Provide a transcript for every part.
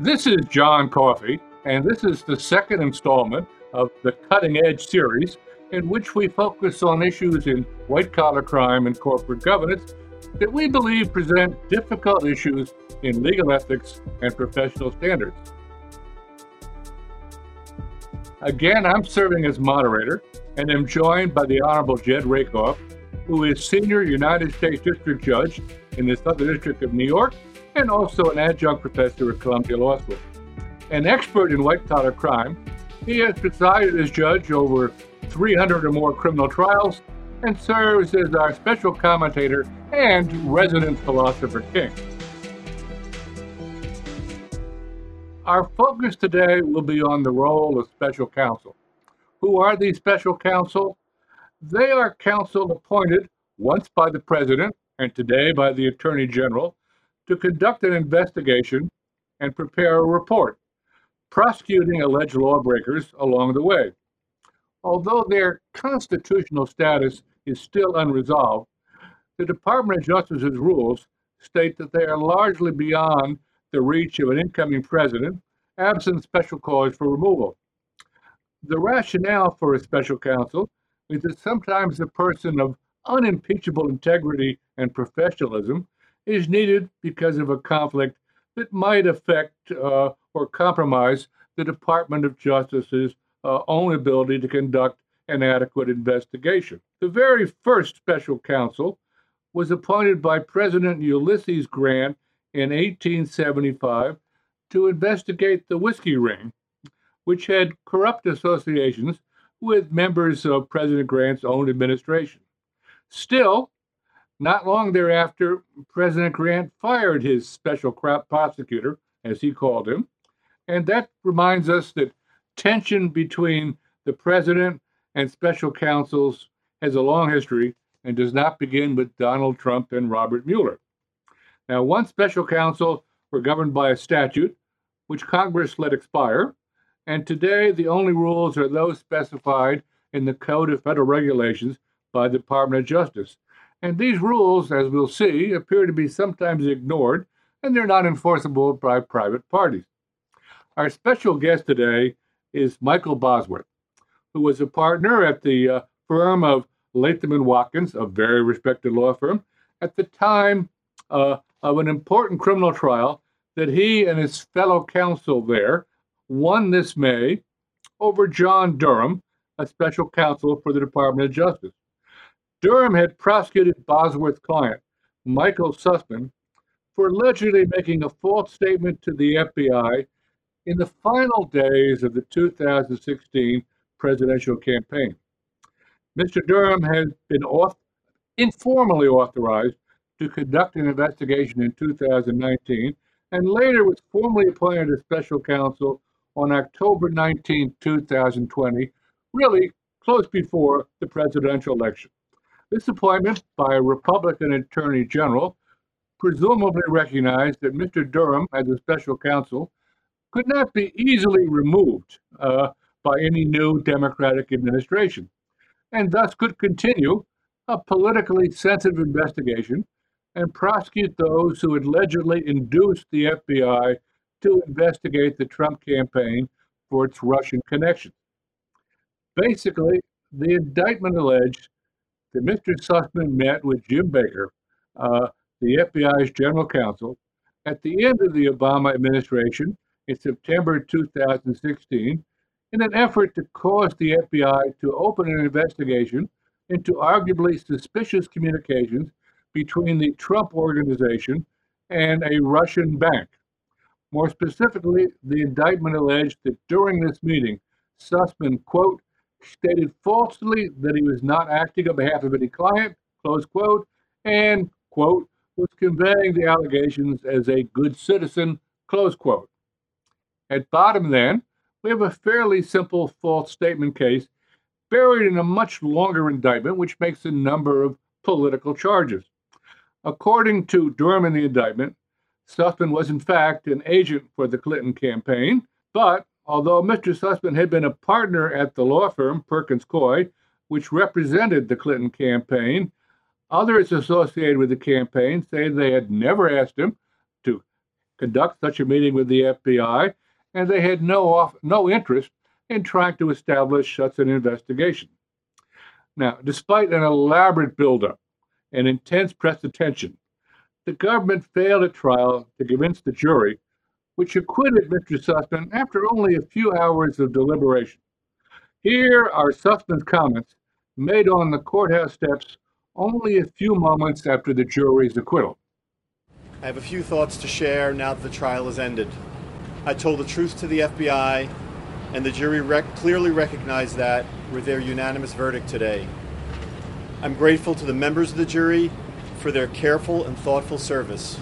This is John Coffee, and this is the second installment of the Cutting Edge series, in which we focus on issues in white collar crime and corporate governance that we believe present difficult issues in legal ethics and professional standards. Again, I'm serving as moderator and am joined by the Honorable Jed Rakoff, who is Senior United States District Judge in the Southern District of New York and also an adjunct professor at Columbia Law School. An expert in white collar crime, he has presided as judge over 300 or more criminal trials and serves as our special commentator and resident philosopher king. Our focus today will be on the role of special counsel. Who are these special counsel? They are counsel appointed once by the president and today by the attorney general to conduct an investigation and prepare a report, prosecuting alleged lawbreakers along the way. Although their constitutional status is still unresolved, the Department of Justice's rules state that they are largely beyond the reach of an incoming president, absent special cause for removal. The rationale for a special counsel is that sometimes a person of unimpeachable integrity and professionalism is needed because of a conflict that might affect uh, or compromise the Department of Justice's uh, own ability to conduct an adequate investigation. The very first special counsel was appointed by President Ulysses Grant in 1875 to investigate the whiskey ring, which had corrupt associations with members of President Grant's own administration. Still, not long thereafter, President Grant fired his special prosecutor, as he called him, and that reminds us that tension between the president and special counsels has a long history and does not begin with Donald Trump and Robert Mueller. Now, one special counsel were governed by a statute which Congress let expire, and today the only rules are those specified in the Code of Federal Regulations by the Department of Justice. And these rules, as we'll see, appear to be sometimes ignored and they're not enforceable by private parties. Our special guest today is Michael Bosworth, who was a partner at the uh, firm of Latham and Watkins, a very respected law firm, at the time uh, of an important criminal trial that he and his fellow counsel there won this May over John Durham, a special counsel for the Department of Justice. Durham had prosecuted Bosworth's client, Michael Sussmann, for allegedly making a false statement to the FBI in the final days of the 2016 presidential campaign. Mr. Durham has been off, informally authorized to conduct an investigation in 2019 and later was formally appointed as special counsel on October 19, 2020, really close before the presidential election. This appointment by a Republican Attorney General presumably recognized that Mr. Durham, as a special counsel, could not be easily removed uh, by any new Democratic administration, and thus could continue a politically sensitive investigation and prosecute those who allegedly induced the FBI to investigate the Trump campaign for its Russian connections. Basically, the indictment alleged that Mr. Sussman met with Jim Baker, uh, the FBI's general counsel, at the end of the Obama administration in September 2016 in an effort to cause the FBI to open an investigation into arguably suspicious communications between the Trump organization and a Russian bank. More specifically, the indictment alleged that during this meeting, Sussman, quote, stated falsely that he was not acting on behalf of any client, close quote, and, quote, was conveying the allegations as a good citizen, close quote. At bottom, then, we have a fairly simple false statement case buried in a much longer indictment, which makes a number of political charges. According to Durham in the indictment, Sussmann was in fact an agent for the Clinton campaign, but although Mr. Sussman had been a partner at the law firm Perkins Coie, which represented the Clinton campaign, others associated with the campaign say they had never asked him to conduct such a meeting with the FBI, and they had no, off, no interest in trying to establish such an investigation. Now, despite an elaborate buildup and intense press attention, the government failed at trial to convince the jury, which acquitted Mr. Sussman after only a few hours of deliberation. Here are Sussman's comments made on the courthouse steps only a few moments after the jury's acquittal. I have a few thoughts to share now that the trial has ended. I told the truth to the FBI, and the jury rec- clearly recognized that with their unanimous verdict today. I'm grateful to the members of the jury for their careful and thoughtful service.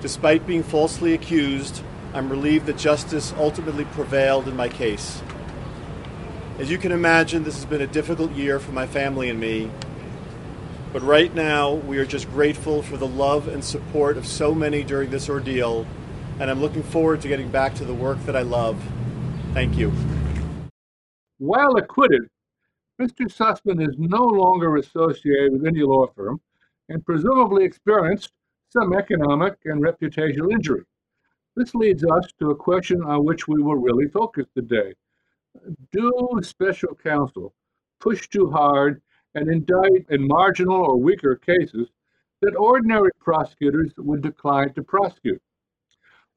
Despite being falsely accused, I'm relieved that justice ultimately prevailed in my case. As you can imagine, this has been a difficult year for my family and me, but right now, we are just grateful for the love and support of so many during this ordeal, and I'm looking forward to getting back to the work that I love. Thank you. While acquitted, Mr. Sussman is no longer associated with any law firm and presumably experienced some economic and reputational injury. This leads us to a question on which we will really focus today. Do special counsel push too hard and indict in marginal or weaker cases that ordinary prosecutors would decline to prosecute.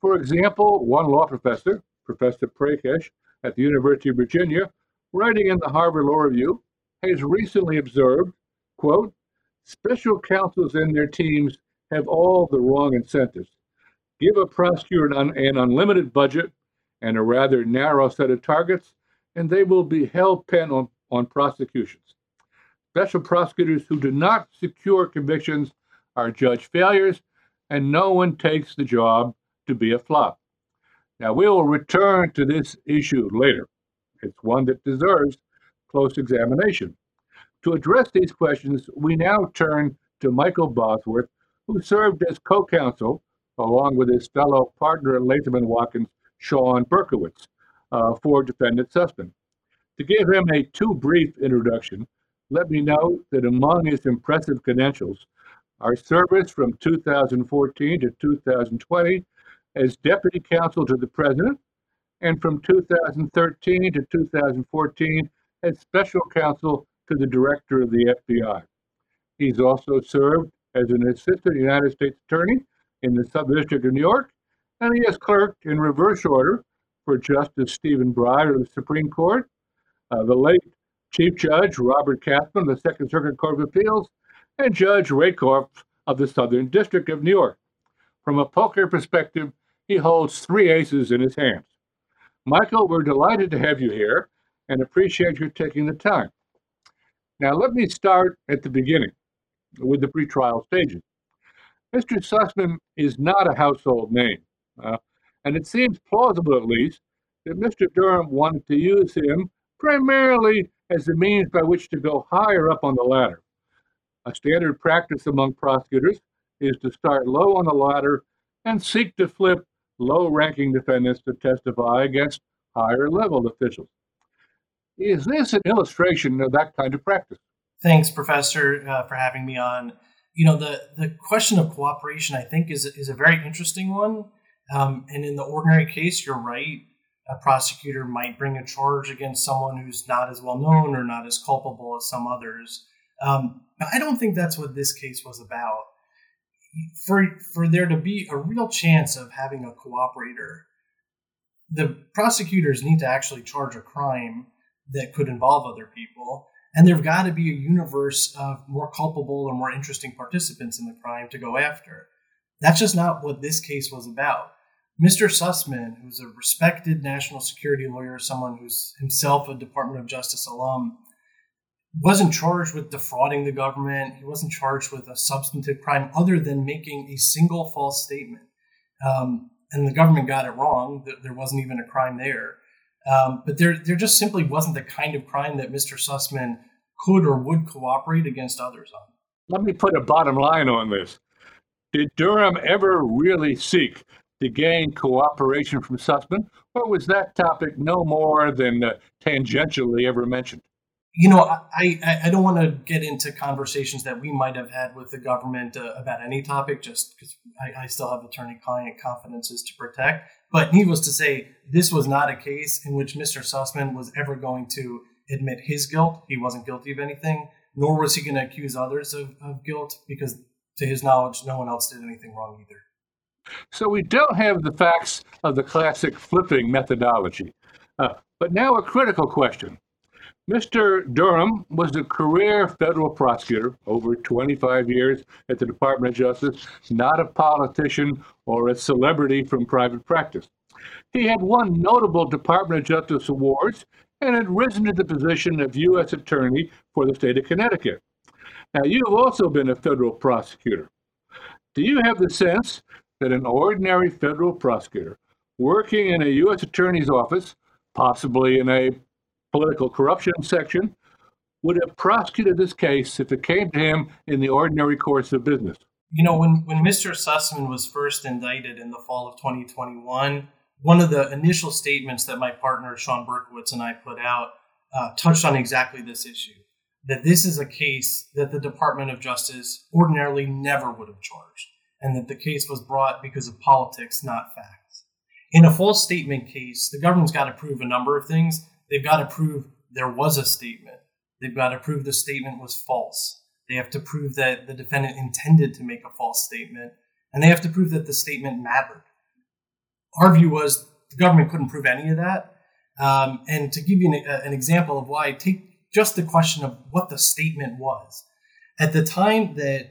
For example, one law professor, Professor Prakash at the University of Virginia, writing in the Harvard Law Review, has recently observed, quote, special counsels and their teams have all the wrong incentives. Give a prosecutor an, an unlimited budget and a rather narrow set of targets, and they will be hell bent on, on prosecutions. Special prosecutors who do not secure convictions are judge failures, and no one takes the job to be a flop. Now, we will return to this issue later. It's one that deserves close examination. To address these questions, we now turn to Michael Bosworth, who served as co counsel along with his fellow partner at Latham and Watkins, Sean Berkowitz, uh, for defendant Sussman. To give him a too brief introduction, let me note that among his impressive credentials are service from 2014 to 2020 as deputy counsel to the president, and from 2013 to 2014 as special counsel to the director of the FBI. He's also served as an assistant United States attorney in the Southern District of New York, and he has clerked in reverse order for Justice Stephen Breyer of the Supreme Court, uh, the late Chief Judge Robert Katzmann of the Second Circuit Court of Appeals, and Judge Rakoff of the Southern District of New York. From a poker perspective, he holds three aces in his hands. Michael, we're delighted to have you here and appreciate your taking the time. Now, let me start at the beginning with the pretrial stages. Mr. Sussman is not a household name, uh, and it seems plausible, at least, that Mr. Durham wanted to use him primarily as a means by which to go higher up on the ladder. A standard practice among prosecutors is to start low on the ladder and seek to flip low ranking defendants to testify against higher level officials. Is this an illustration of that kind of practice? Thanks, Professor, uh, for having me on. You know, the, the question of cooperation, I think, is, is a very interesting one. Um, and in the ordinary case, you're right a prosecutor might bring a charge against someone who's not as well known or not as culpable as some others. Um, but I don't think that's what this case was about. For for there to be a real chance of having a cooperator, the prosecutors need to actually charge a crime that could involve other people, and there've got to be a universe of more culpable or more interesting participants in the crime to go after. That's just not what this case was about. Mr. Sussman, who's a respected national security lawyer, someone who's himself a Department of Justice alum, wasn't charged with defrauding the government. He wasn't charged with a substantive crime other than making a single false statement. Um, and the government got it wrong. There wasn't even a crime there. Um, but there, there just simply wasn't the kind of crime that Mr. Sussman could or would cooperate against others on. Let me put a bottom line on this. Did Durham ever really seek to gain cooperation from Sussman, or was that topic no more than uh, tangentially ever mentioned? You know, I, I, I don't want to get into conversations that we might have had with the government uh, about any topic, just because I, I still have attorney-client confidences to protect. But needless to say, this was not a case in which Mr. Sussman was ever going to admit his guilt. He wasn't guilty of anything, nor was he going to accuse others of, of guilt, because to his knowledge, no one else did anything wrong either. So we don't have the facts of the classic flipping methodology. Uh, but now a critical question. Mr. Durham was a career federal prosecutor over 25 years at the Department of Justice, not a politician or a celebrity from private practice. He had won notable Department of Justice awards and had risen to the position of U.S. Attorney for the state of Connecticut. Now, you've also been a federal prosecutor. Do you have the sense that an ordinary federal prosecutor working in a U.S. Attorney's office, possibly in a political corruption section, would have prosecuted this case if it came to him in the ordinary course of business. You know, when, when Mr. Sussman was first indicted in the fall of 2021, one of the initial statements that my partner Sean Berkowitz and I put out uh, touched on exactly this issue that this is a case that the Department of Justice ordinarily never would have charged, and that the case was brought because of politics, not facts. In a false statement case, the government's got to prove a number of things, They've got to prove there was a statement. They've got to prove the statement was false. They have to prove that the defendant intended to make a false statement, and they have to prove that the statement mattered. Our view was the government couldn't prove any of that. Um, and to give you an, uh, an example of why, take just the question of what the statement was. At the time that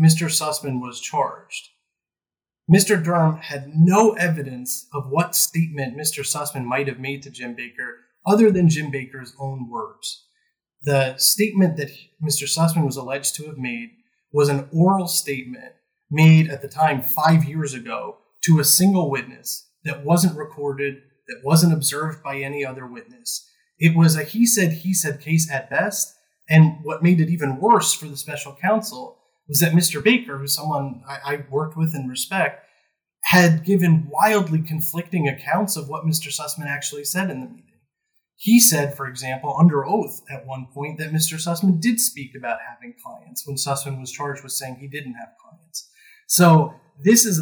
Mr. Sussman was charged, Mr. Durham had no evidence of what statement Mr. Sussman might have made to Jim Baker other than Jim Baker's own words. The statement that Mr. Sussman was alleged to have made was an oral statement made at the time five years ago to a single witness that wasn't recorded, that wasn't observed by any other witness. It was a he said, he said case at best. And what made it even worse for the special counsel was that Mr. Baker, who's someone I, I worked with and respect, had given wildly conflicting accounts of what Mr. Sussman actually said in the meeting. He said, for example, under oath at one point that Mr. Sussman did speak about having clients when Sussman was charged with saying he didn't have clients. So this is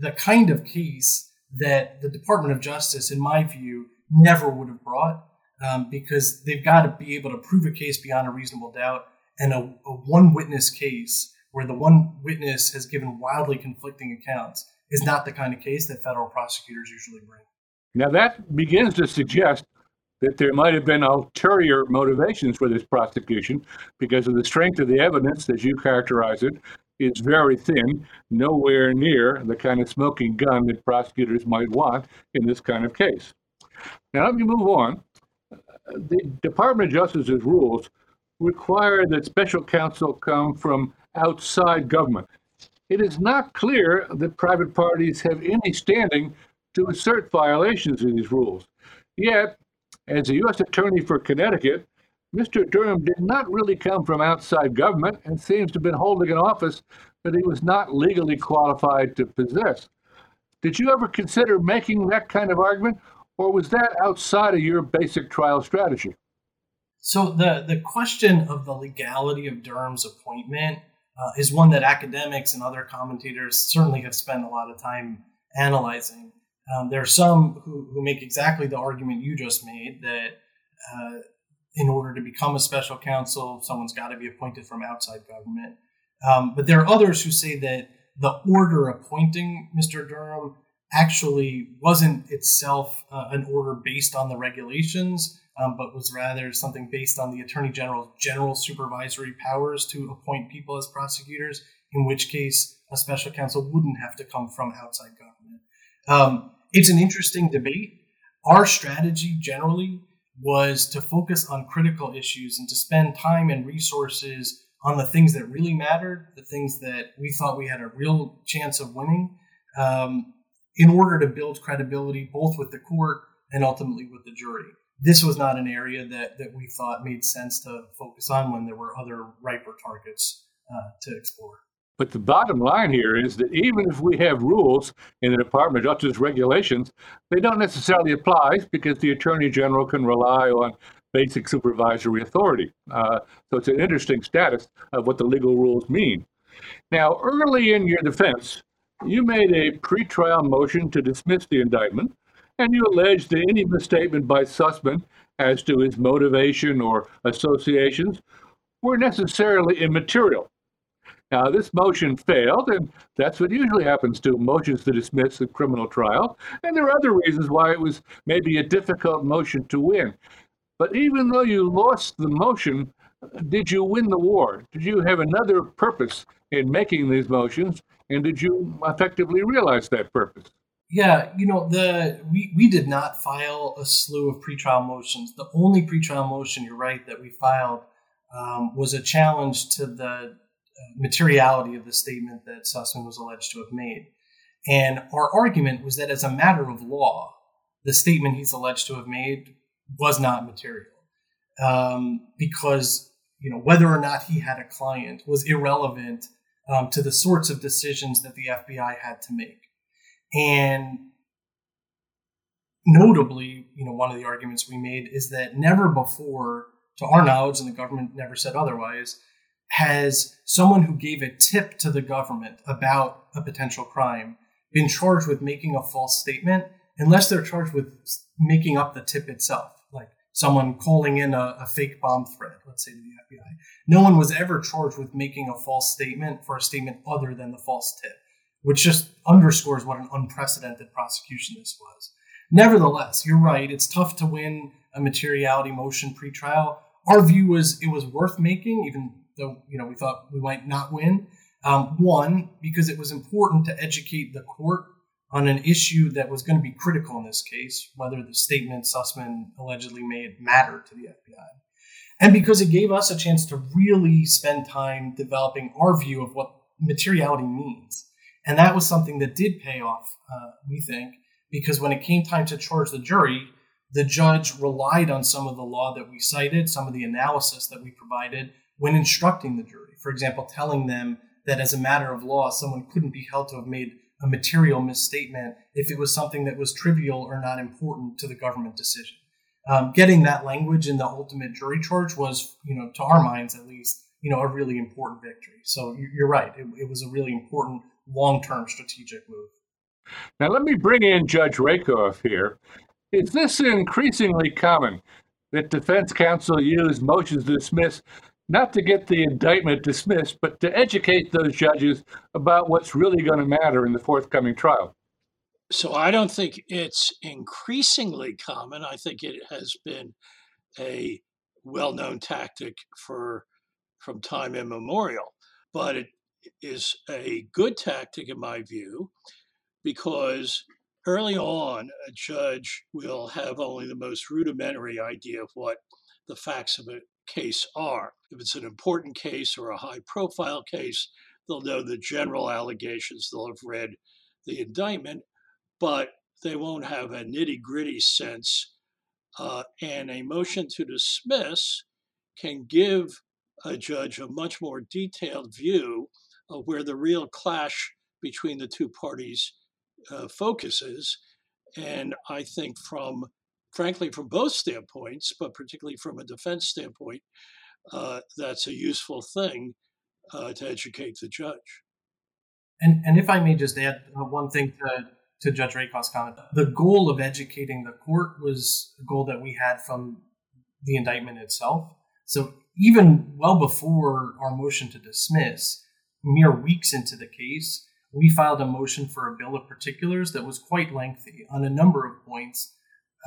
the kind of case that the Department of Justice, in my view, never would have brought um, because they've got to be able to prove a case beyond a reasonable doubt. And a, a one witness case where the one witness has given wildly conflicting accounts is not the kind of case that federal prosecutors usually bring. Now, that begins to suggest that there might have been ulterior motivations for this prosecution because of the strength of the evidence, as you characterize it, is very thin, nowhere near the kind of smoking gun that prosecutors might want in this kind of case. Now, let me move on. The Department of Justice's rules require that special counsel come from outside government. It is not clear that private parties have any standing to assert violations of these rules. Yet, as a U.S. Attorney for Connecticut, Mr. Durham did not really come from outside government and seems to have been holding an office that he was not legally qualified to possess. Did you ever consider making that kind of argument, or was that outside of your basic trial strategy? So, the, the question of the legality of Durham's appointment uh, is one that academics and other commentators certainly have spent a lot of time analyzing. Um, there are some who, who make exactly the argument you just made that uh, in order to become a special counsel, someone's got to be appointed from outside government. Um, but there are others who say that the order appointing Mr. Durham actually wasn't itself uh, an order based on the regulations, um, but was rather something based on the Attorney General's general supervisory powers to appoint people as prosecutors, in which case a special counsel wouldn't have to come from outside government. Um, it's an interesting debate. Our strategy generally was to focus on critical issues and to spend time and resources on the things that really mattered, the things that we thought we had a real chance of winning, um, in order to build credibility both with the court and ultimately with the jury. This was not an area that, that we thought made sense to focus on when there were other riper targets uh, to explore. But the bottom line here is that even if we have rules in the Department of Justice regulations, they don't necessarily apply because the Attorney General can rely on basic supervisory authority. Uh, so it's an interesting status of what the legal rules mean. Now, early in your defense, you made a pretrial motion to dismiss the indictment, and you alleged that any misstatement by Sussman as to his motivation or associations were necessarily immaterial. Now, this motion failed, and that's what usually happens to motions to dismiss a criminal trial. And there are other reasons why it was maybe a difficult motion to win. But even though you lost the motion, did you win the war? Did you have another purpose in making these motions? And did you effectively realize that purpose? Yeah, you know, the we, we did not file a slew of pretrial motions. The only pretrial motion, you're right, that we filed um, was a challenge to the uh, materiality of the statement that Sussman was alleged to have made. And our argument was that as a matter of law, the statement he's alleged to have made was not material. Um, because, you know, whether or not he had a client was irrelevant um, to the sorts of decisions that the FBI had to make. And notably, you know, one of the arguments we made is that never before, to our knowledge, and the government never said otherwise, has someone who gave a tip to the government about a potential crime been charged with making a false statement unless they're charged with making up the tip itself, like someone calling in a, a fake bomb threat, let's say to the FBI. No one was ever charged with making a false statement for a statement other than the false tip which just underscores what an unprecedented prosecution this was. Nevertheless, you're right. It's tough to win a materiality motion pretrial. Our view was it was worth making, even though you know we thought we might not win. Um, one, because it was important to educate the court on an issue that was going to be critical in this case, whether the statement Sussman allegedly made mattered to the FBI. And because it gave us a chance to really spend time developing our view of what materiality means. And that was something that did pay off, uh, we think, because when it came time to charge the jury, the judge relied on some of the law that we cited, some of the analysis that we provided when instructing the jury. For example, telling them that as a matter of law, someone couldn't be held to have made a material misstatement if it was something that was trivial or not important to the government decision. Um, getting that language in the ultimate jury charge was, you know, to our minds at least, you know, a really important victory. So you're right; it, it was a really important long term strategic move. Now, let me bring in Judge Rakoff here. Is this increasingly common that defense counsel use motions to dismiss not to get the indictment dismissed, but to educate those judges about what's really going to matter in the forthcoming trial? So I don't think it's increasingly common. I think it has been a well-known tactic for from time immemorial, but it is a good tactic, in my view, because early on, a judge will have only the most rudimentary idea of what the facts of a case are. If it's an important case or a high profile case, they'll know the general allegations, they'll have read the indictment, but they won't have a nitty gritty sense. Uh, and a motion to dismiss can give a judge a much more detailed view of where the real clash between the two parties uh, focuses. And I think from, frankly, from both standpoints, but particularly from a defense standpoint, uh, that's a useful thing uh, to educate the judge. And, and if I may just add uh, one thing to, to Judge Rakoff's comment, the goal of educating the court was a goal that we had from the indictment itself. So even well before our motion to dismiss, mere weeks into the case, we filed a motion for a bill of particulars that was quite lengthy on a number of points,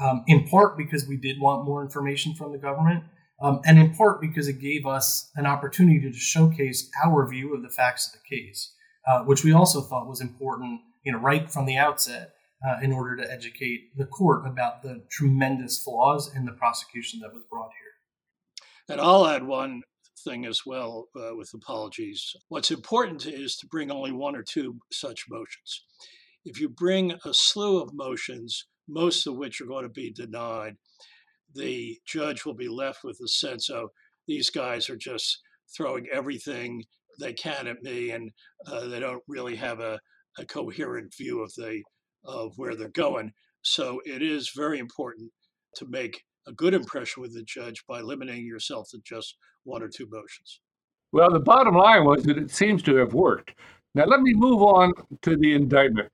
um, in part because we did want more information from the government, um, and in part because it gave us an opportunity to showcase our view of the facts of the case, uh, which we also thought was important, you know, right from the outset. Uh, in order to educate the court about the tremendous flaws in the prosecution that was brought here. And I'll add one thing as well, uh, with apologies. What's important is to bring only one or two such motions. If you bring a slew of motions, most of which are going to be denied, the judge will be left with a sense of these guys are just throwing everything they can at me, and uh, they don't really have a, a coherent view of the of where they're going. So it is very important to make a good impression with the judge by limiting yourself to just one or two motions. Well, the bottom line was that it seems to have worked. Now, let me move on to the indictment.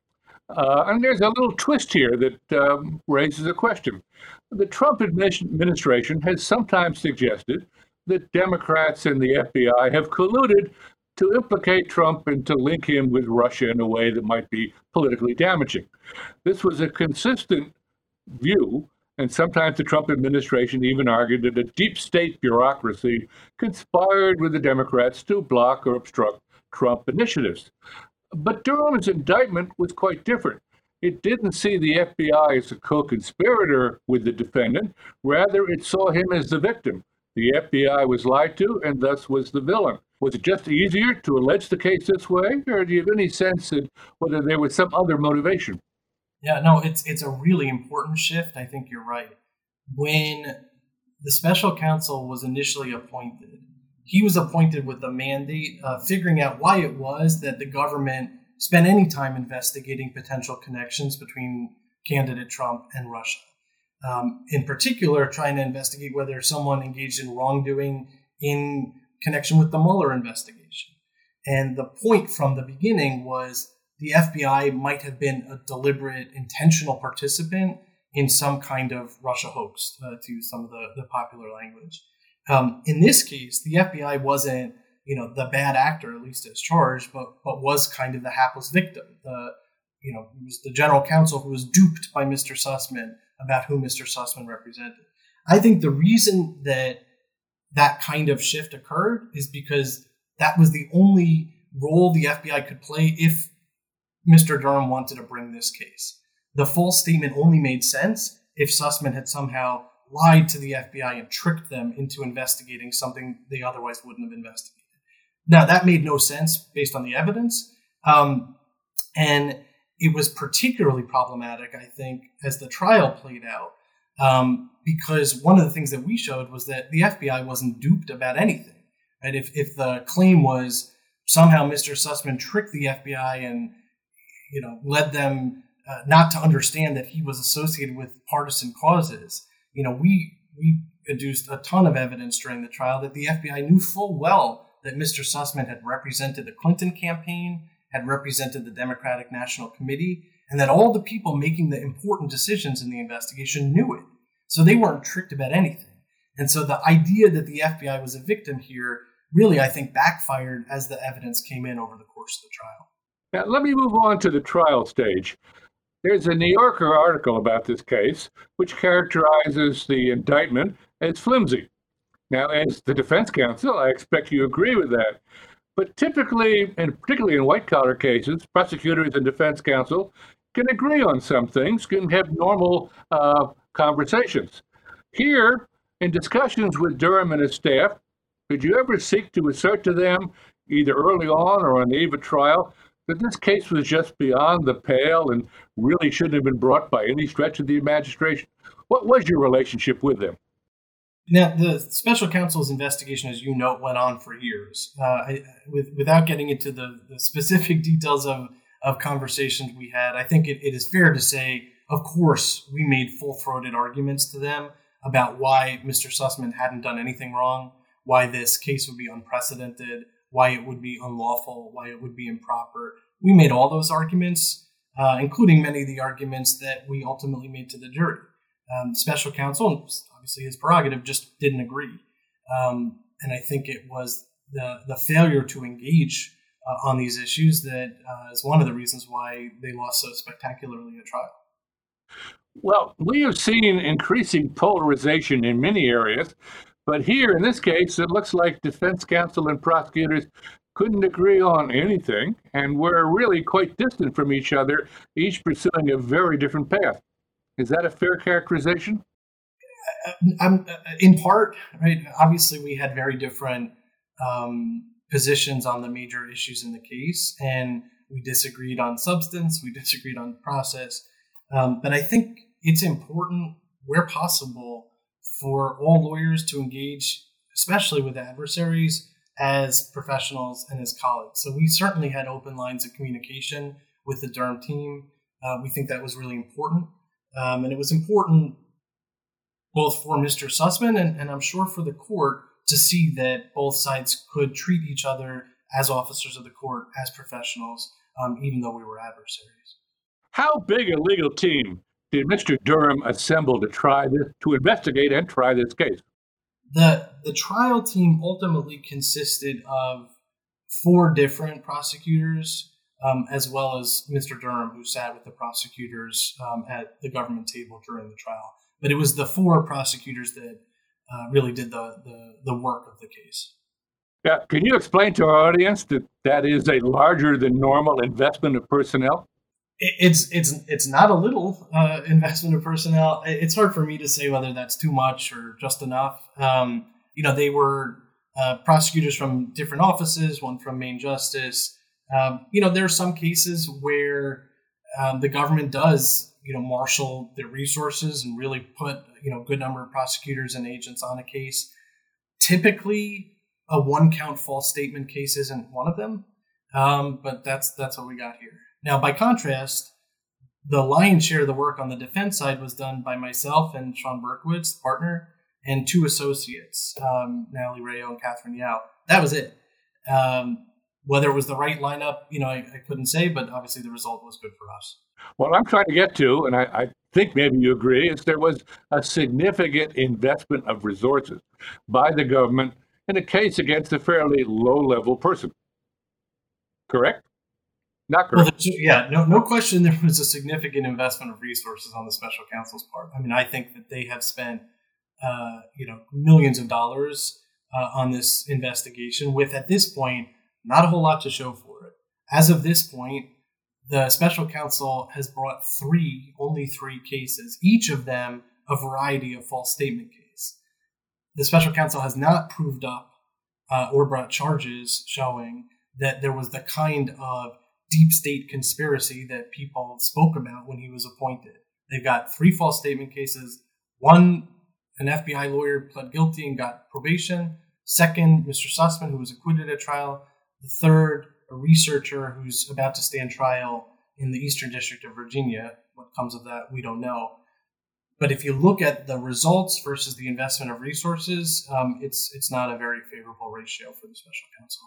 Uh, and there's a little twist here that um, raises a question. The Trump administration has sometimes suggested that Democrats and the FBI have colluded to implicate Trump and to link him with Russia in a way that might be politically damaging. This was a consistent view, and sometimes the Trump administration even argued that a deep state bureaucracy conspired with the Democrats to block or obstruct Trump initiatives. But Durham's indictment was quite different. It didn't see the FBI as a co conspirator with the defendant, rather, it saw him as the victim. The FBI was lied to and thus was the villain. Was it just easier to allege the case this way, or do you have any sense that whether there was some other motivation? Yeah, no, it's it's a really important shift. I think you're right. When the special counsel was initially appointed, he was appointed with the mandate of figuring out why it was that the government spent any time investigating potential connections between candidate Trump and Russia. Um, in particular, trying to investigate whether someone engaged in wrongdoing in connection with the Mueller investigation. And the point from the beginning was the FBI might have been a deliberate, intentional participant in some kind of Russia hoax, uh, to some of the, the popular language. Um, in this case, the FBI wasn't, you know, the bad actor, at least as charged, but but was kind of the hapless victim. The, you know, it was the general counsel who was duped by Mr. Sussman about who Mr. Sussman represented. I think the reason that that kind of shift occurred is because that was the only role the FBI could play if Mr. Durham wanted to bring this case. The false statement only made sense if Sussman had somehow lied to the FBI and tricked them into investigating something they otherwise wouldn't have investigated. Now, that made no sense based on the evidence. Um, and it was particularly problematic, I think, as the trial played out, um, because one of the things that we showed was that the FBI wasn't duped about anything. Right? If, if the claim was somehow Mr. Sussman tricked the FBI and you know led them uh, not to understand that he was associated with partisan causes, you know, we we adduced a ton of evidence during the trial that the FBI knew full well that Mr. Sussman had represented the Clinton campaign, had represented the Democratic National Committee, and that all the people making the important decisions in the investigation knew it. So they weren't tricked about anything. And so the idea that the FBI was a victim here really, I think, backfired as the evidence came in over the course of the trial. Now, let me move on to the trial stage. There's a New Yorker article about this case, which characterizes the indictment as flimsy. Now, as the defense counsel, I expect you agree with that. But typically, and particularly in white collar cases, prosecutors and defense counsel can agree on some things, can have normal uh, conversations. Here, in discussions with Durham and his staff, did you ever seek to assert to them, either early on or on the eve of trial, that this case was just beyond the pale and really shouldn't have been brought by any stretch of the administration. What was your relationship with them? Now, the special counsel's investigation, as you know, went on for years. Uh, I, with, without getting into the, the, specific details of, of conversations we had, I think it, it is fair to say, of course, we made full throated arguments to them about why Mr. Sussman hadn't done anything wrong, why this case would be unprecedented, why it would be unlawful, why it would be improper. We made all those arguments, uh, including many of the arguments that we ultimately made to the jury. Um, special counsel, obviously his prerogative, just didn't agree. Um, and I think it was the, the failure to engage uh, on these issues that uh, is one of the reasons why they lost so spectacularly at trial. Well, we have seen increasing polarization in many areas, but here, in this case, it looks like defense counsel and prosecutors couldn't agree on anything and were really quite distant from each other, each pursuing a very different path. Is that a fair characterization? Um, in part, right? Obviously, we had very different um, positions on the major issues in the case, and we disagreed on substance, we disagreed on process. Um, but I think it's important, where possible, for all lawyers to engage, especially with adversaries, as professionals and as colleagues. So we certainly had open lines of communication with the Durham team. Uh, we think that was really important. Um, and it was important both for Mr. Sussman and, and I'm sure for the court to see that both sides could treat each other as officers of the court, as professionals, um, even though we were adversaries. How big a legal team Mr. Durham assemble to try this, to investigate and try this case? The the trial team ultimately consisted of four different prosecutors, um, as well as Mr. Durham, who sat with the prosecutors um, at the government table during the trial. But it was the four prosecutors that uh, really did the, the the work of the case. Yeah, can you explain to our audience that that is a larger than normal investment of personnel? It's it's it's not a little uh, investment of personnel. It's hard for me to say whether that's too much or just enough. Um, you know, they were uh, prosecutors from different offices, one from Main Justice. Um, you know, there are some cases where um, the government does, you know, marshal their resources and really put, you know, a good number of prosecutors and agents on a case. Typically, a one count false statement case isn't one of them, um, but that's that's what we got here. Now, by contrast, the lion's share of the work on the defense side was done by myself and Sean Berkowitz, partner, and two associates, um, Natalie Rayo and Catherine Yao. That was it. Um, whether it was the right lineup, you know, I, I, couldn't say, but obviously the result was good for us. What I'm trying to get to, and I, I think maybe you agree, is there was a significant investment of resources by the government in a case against a fairly low level person. Correct? Not correct. Well, yeah, no, no question. There was a significant investment of resources on the special counsel's part. I mean, I think that they have spent, uh, you know, millions of dollars uh, on this investigation, with at this point not a whole lot to show for it. As of this point, the special counsel has brought three, only three cases, each of them a variety of false statement case. The special counsel has not proved up uh, or brought charges showing that there was the kind of deep state conspiracy that people spoke about when he was appointed. They've got three false statement cases. One, an FBI lawyer pled guilty and got probation. Second, Mr. Sussman, who was acquitted at trial. The third, a researcher who's about to stand trial in the Eastern District of Virginia. What comes of that, we don't know. But if you look at the results versus the investment of resources, um, it's it's not a very favorable ratio for the special counsel.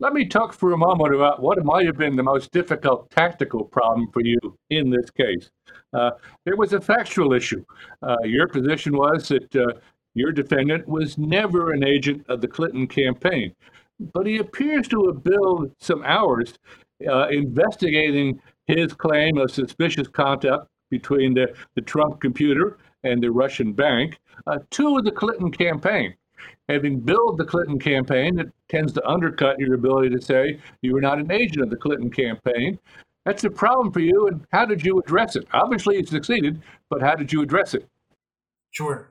Let me talk for a moment about what might have been the most difficult tactical problem for you in this case. Uh, there was a factual issue. Uh, your position was that uh, your defendant was never an agent of the Clinton campaign, but he appears to have billed some hours uh, investigating his claim of suspicious contact between the, the Trump computer and the Russian bank uh, to the Clinton campaign having billed the Clinton campaign, it tends to undercut your ability to say you were not an agent of the Clinton campaign. That's a problem for you, and how did you address it? Obviously, you succeeded, but how did you address it? Sure.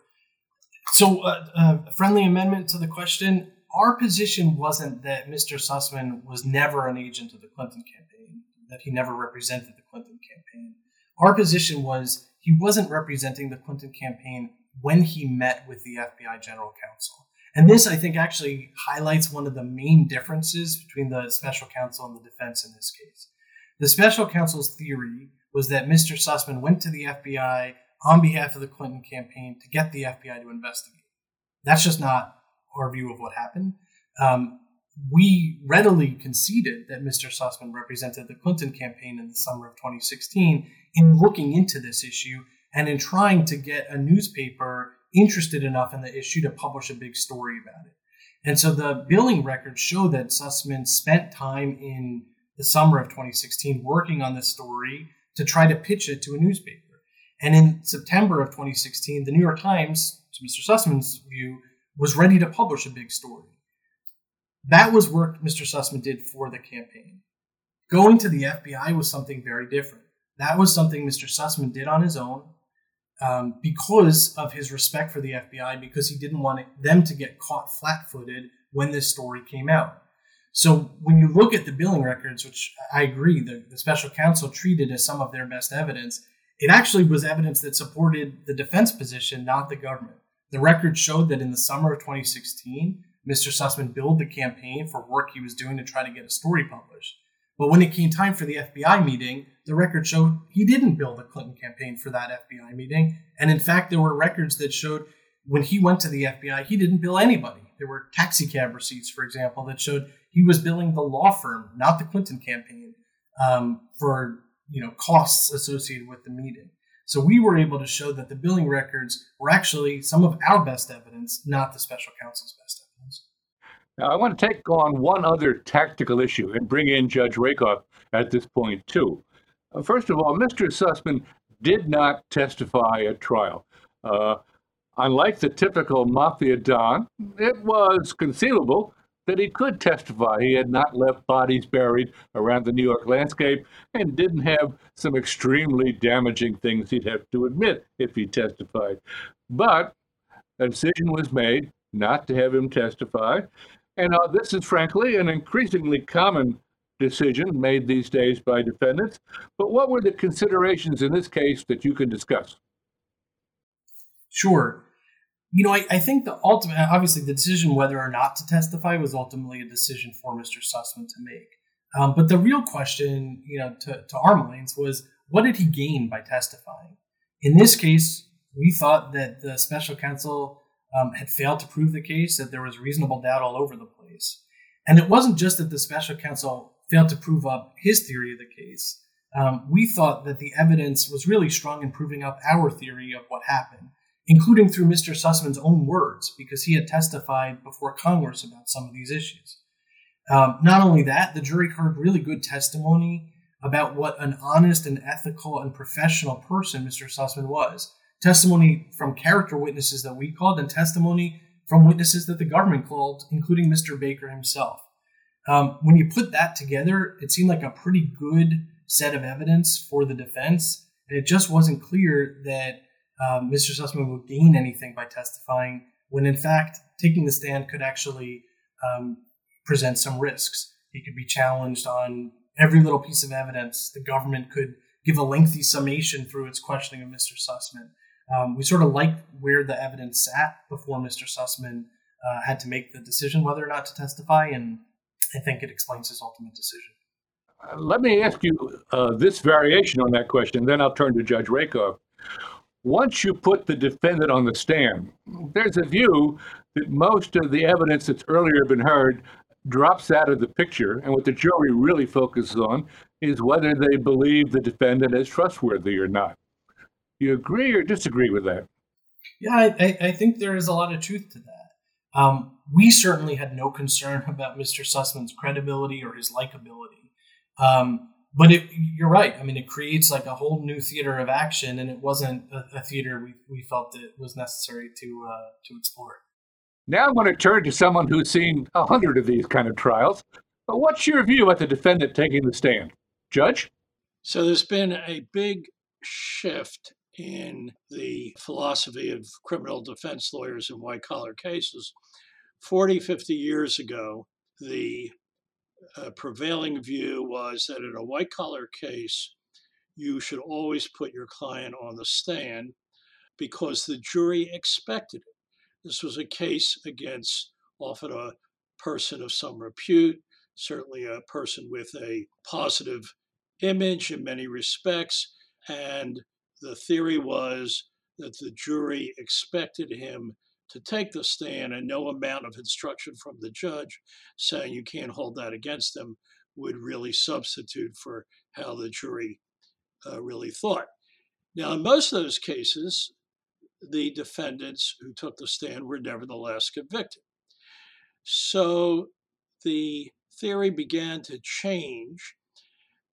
So, uh, uh, a friendly amendment to the question. Our position wasn't that Mr. Sussman was never an agent of the Clinton campaign, that he never represented the Clinton campaign. Our position was he wasn't representing the Clinton campaign when he met with the FBI general counsel. And this, I think, actually highlights one of the main differences between the special counsel and the defense in this case. The special counsel's theory was that Mr. Sussman went to the FBI on behalf of the Clinton campaign to get the FBI to investigate. That's just not our view of what happened. Um, we readily conceded that Mr. Sussman represented the Clinton campaign in the summer of 2016 in looking into this issue and in trying to get a newspaper interested enough in the issue to publish a big story about it. And so the billing records show that Sussman spent time in the summer of 2016 working on this story to try to pitch it to a newspaper. And in September of 2016, the New York Times, to Mr. Sussman's view, was ready to publish a big story. That was work Mr. Sussman did for the campaign. Going to the FBI was something very different. That was something Mr. Sussman did on his own um, because of his respect for the FBI, because he didn't want them to get caught flat footed when this story came out. So when you look at the billing records, which I agree, the, the special counsel treated as some of their best evidence, it actually was evidence that supported the defense position, not the government. The records showed that in the summer of 2016, Mr. Sussman billed the campaign for work he was doing to try to get a story published. But when it came time for the FBI meeting, the record showed he didn't bill the Clinton campaign for that FBI meeting. And in fact, there were records that showed when he went to the FBI, he didn't bill anybody. There were taxi cab receipts, for example, that showed he was billing the law firm, not the Clinton campaign, um, for you know costs associated with the meeting. So we were able to show that the billing records were actually some of our best evidence, not the special counsel's best evidence. Now, I want to take on one other tactical issue and bring in Judge Rakoff at this point, too. Uh, first of all, Mr. Sussman did not testify at trial. Uh, unlike the typical mafia don, it was conceivable that he could testify he had not left bodies buried around the New York landscape and didn't have some extremely damaging things he'd have to admit if he testified. But a decision was made not to have him testify. And uh, this is frankly an increasingly common decision made these days by defendants. But what were the considerations in this case that you can discuss? Sure you know, I, I think the ultimate, obviously, the decision whether or not to testify was ultimately a decision for Mr. Sussman to make. Um, but the real question, you know, to, to our minds was what did he gain by testifying? In this case, we thought that the special counsel um, had failed to prove the case, that there was reasonable doubt all over the place. And it wasn't just that the special counsel failed to prove up his theory of the case. Um, we thought that the evidence was really strong in proving up our theory of what happened including through Mr. Sussman's own words, because he had testified before Congress about some of these issues. Um, not only that, the jury heard really good testimony about what an honest and ethical and professional person Mr. Sussman was. Testimony from character witnesses that we called, and testimony from witnesses that the government called, including Mr. Baker himself. Um, when you put that together, it seemed like a pretty good set of evidence for the defense. And it just wasn't clear that um, Mr. Sussman would gain anything by testifying, when in fact, taking the stand could actually um, present some risks. He could be challenged on every little piece of evidence. The government could give a lengthy summation through its questioning of Mr. Sussman. Um, we sort of like where the evidence sat before Mr. Sussman uh, had to make the decision whether or not to testify, and I think it explains his ultimate decision. Uh, let me ask you uh, this variation on that question, then I'll turn to Judge Rakoff once you put the defendant on the stand, there's a view that most of the evidence that's earlier been heard drops out of the picture, and what the jury really focuses on is whether they believe the defendant is trustworthy or not. You agree or disagree with that? Yeah, I, I think there is a lot of truth to that. Um, we certainly had no concern about Mr. Sussman's credibility or his likability. Um, but it, you're right. I mean, it creates like a whole new theater of action, and it wasn't a, a theater we, we felt it was necessary to uh, to explore. Now I'm going to turn to someone who's seen a hundred of these kind of trials. But what's your view about the defendant taking the stand, Judge? So there's been a big shift in the philosophy of criminal defense lawyers in white collar cases. 40, 50 years ago, the uh, prevailing view was that in a white collar case, you should always put your client on the stand because the jury expected it. This was a case against often a person of some repute, certainly a person with a positive image in many respects. And the theory was that the jury expected him to take the stand and no amount of instruction from the judge saying you can't hold that against them would really substitute for how the jury uh, really thought. Now, in most of those cases, the defendants who took the stand were nevertheless convicted. So the theory began to change,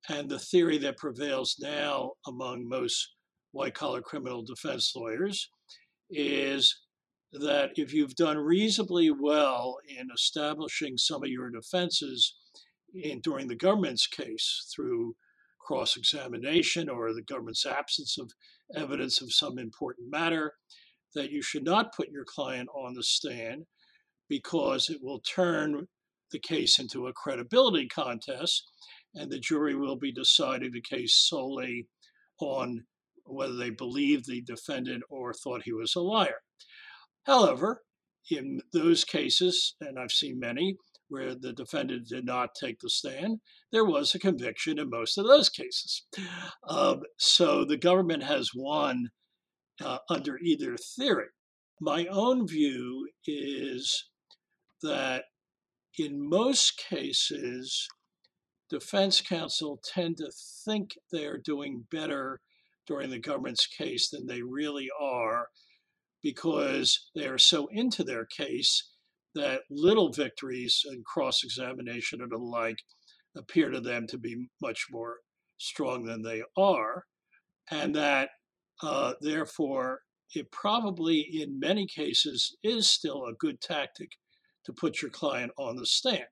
and the theory that prevails now among most white collar criminal defense lawyers is that if you've done reasonably well in establishing some of your defenses in, during the government's case through cross examination or the government's absence of evidence of some important matter, that you should not put your client on the stand because it will turn the case into a credibility contest and the jury will be deciding the case solely on whether they believed the defendant or thought he was a liar. However, in those cases, and I've seen many, where the defendant did not take the stand, there was a conviction in most of those cases. Um, so the government has won uh, under either theory. My own view is that in most cases, defense counsel tend to think they are doing better during the government's case than they really are because they are so into their case that little victories and cross examination and the like appear to them to be much more strong than they are, and that uh, therefore it probably in many cases is still a good tactic to put your client on the stand.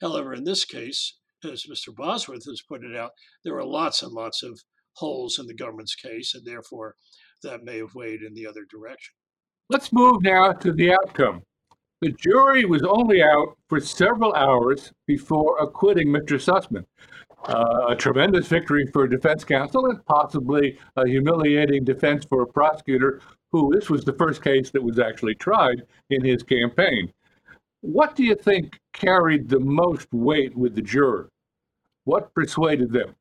However, in this case, as Mr. Bosworth has pointed out, there are lots and lots of holes in the government's case, and therefore that may have weighed in the other direction. Let's move now to the outcome. The jury was only out for several hours before acquitting Mr. Sussman. Uh, a tremendous victory for defense counsel and possibly a humiliating defense for a prosecutor who this was the first case that was actually tried in his campaign. What do you think carried the most weight with the juror? What persuaded them?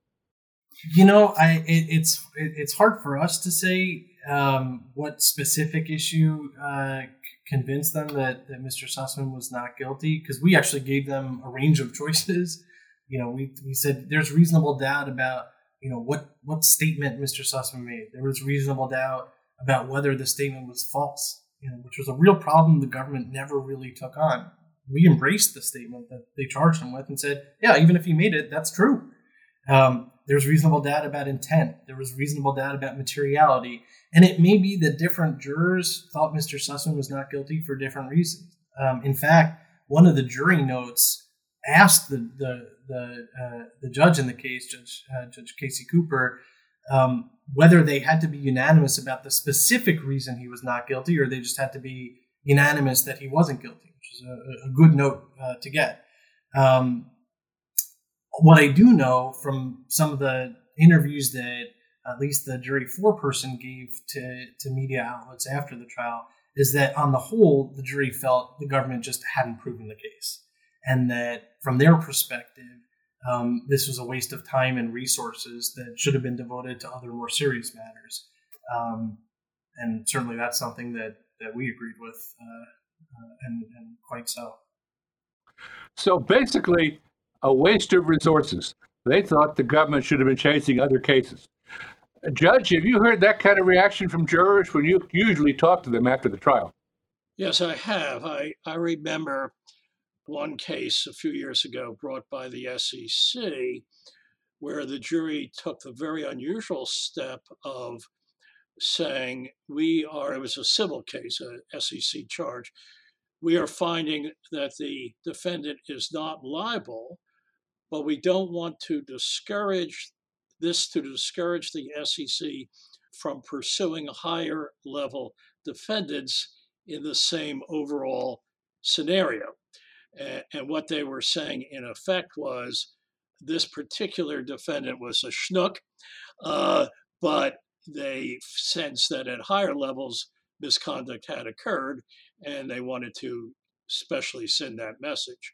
You know, I it, it's it, it's hard for us to say um, what specific issue uh, convinced them that, that Mr. Sussman was not guilty because we actually gave them a range of choices. You know, we, we said there's reasonable doubt about you know what what statement Mr. Sussman made. There was reasonable doubt about whether the statement was false, you know, which was a real problem the government never really took on. We embraced the statement that they charged him with and said, yeah, even if he made it, that's true. Um, there was reasonable doubt about intent. There was reasonable doubt about materiality. And it may be that different jurors thought Mr. Sussman was not guilty for different reasons. Um, in fact, one of the jury notes asked the the the, uh, the judge in the case, Judge uh, Judge Casey Cooper, um, whether they had to be unanimous about the specific reason he was not guilty, or they just had to be unanimous that he wasn't guilty, which is a, a good note uh, to get. Um, what I do know from some of the interviews that at least the jury foreperson gave to, to media outlets after the trial is that on the whole, the jury felt the government just hadn't proven the case. And that from their perspective, um, this was a waste of time and resources that should have been devoted to other more serious matters. Um, and certainly that's something that, that we agreed with, uh, uh, and, and quite so. So basically, a waste of resources. They thought the government should have been chasing other cases. Judge, have you heard that kind of reaction from jurors when you usually talk to them after the trial? Yes, I have. I, I remember one case a few years ago brought by the SEC where the jury took the very unusual step of saying, We are, it was a civil case, a SEC charge. We are finding that the defendant is not liable but we don't want to discourage this to discourage the SEC from pursuing higher level defendants in the same overall scenario. And what they were saying, in effect, was this particular defendant was a schnook, uh, but they sensed that at higher levels misconduct had occurred, and they wanted to specially send that message.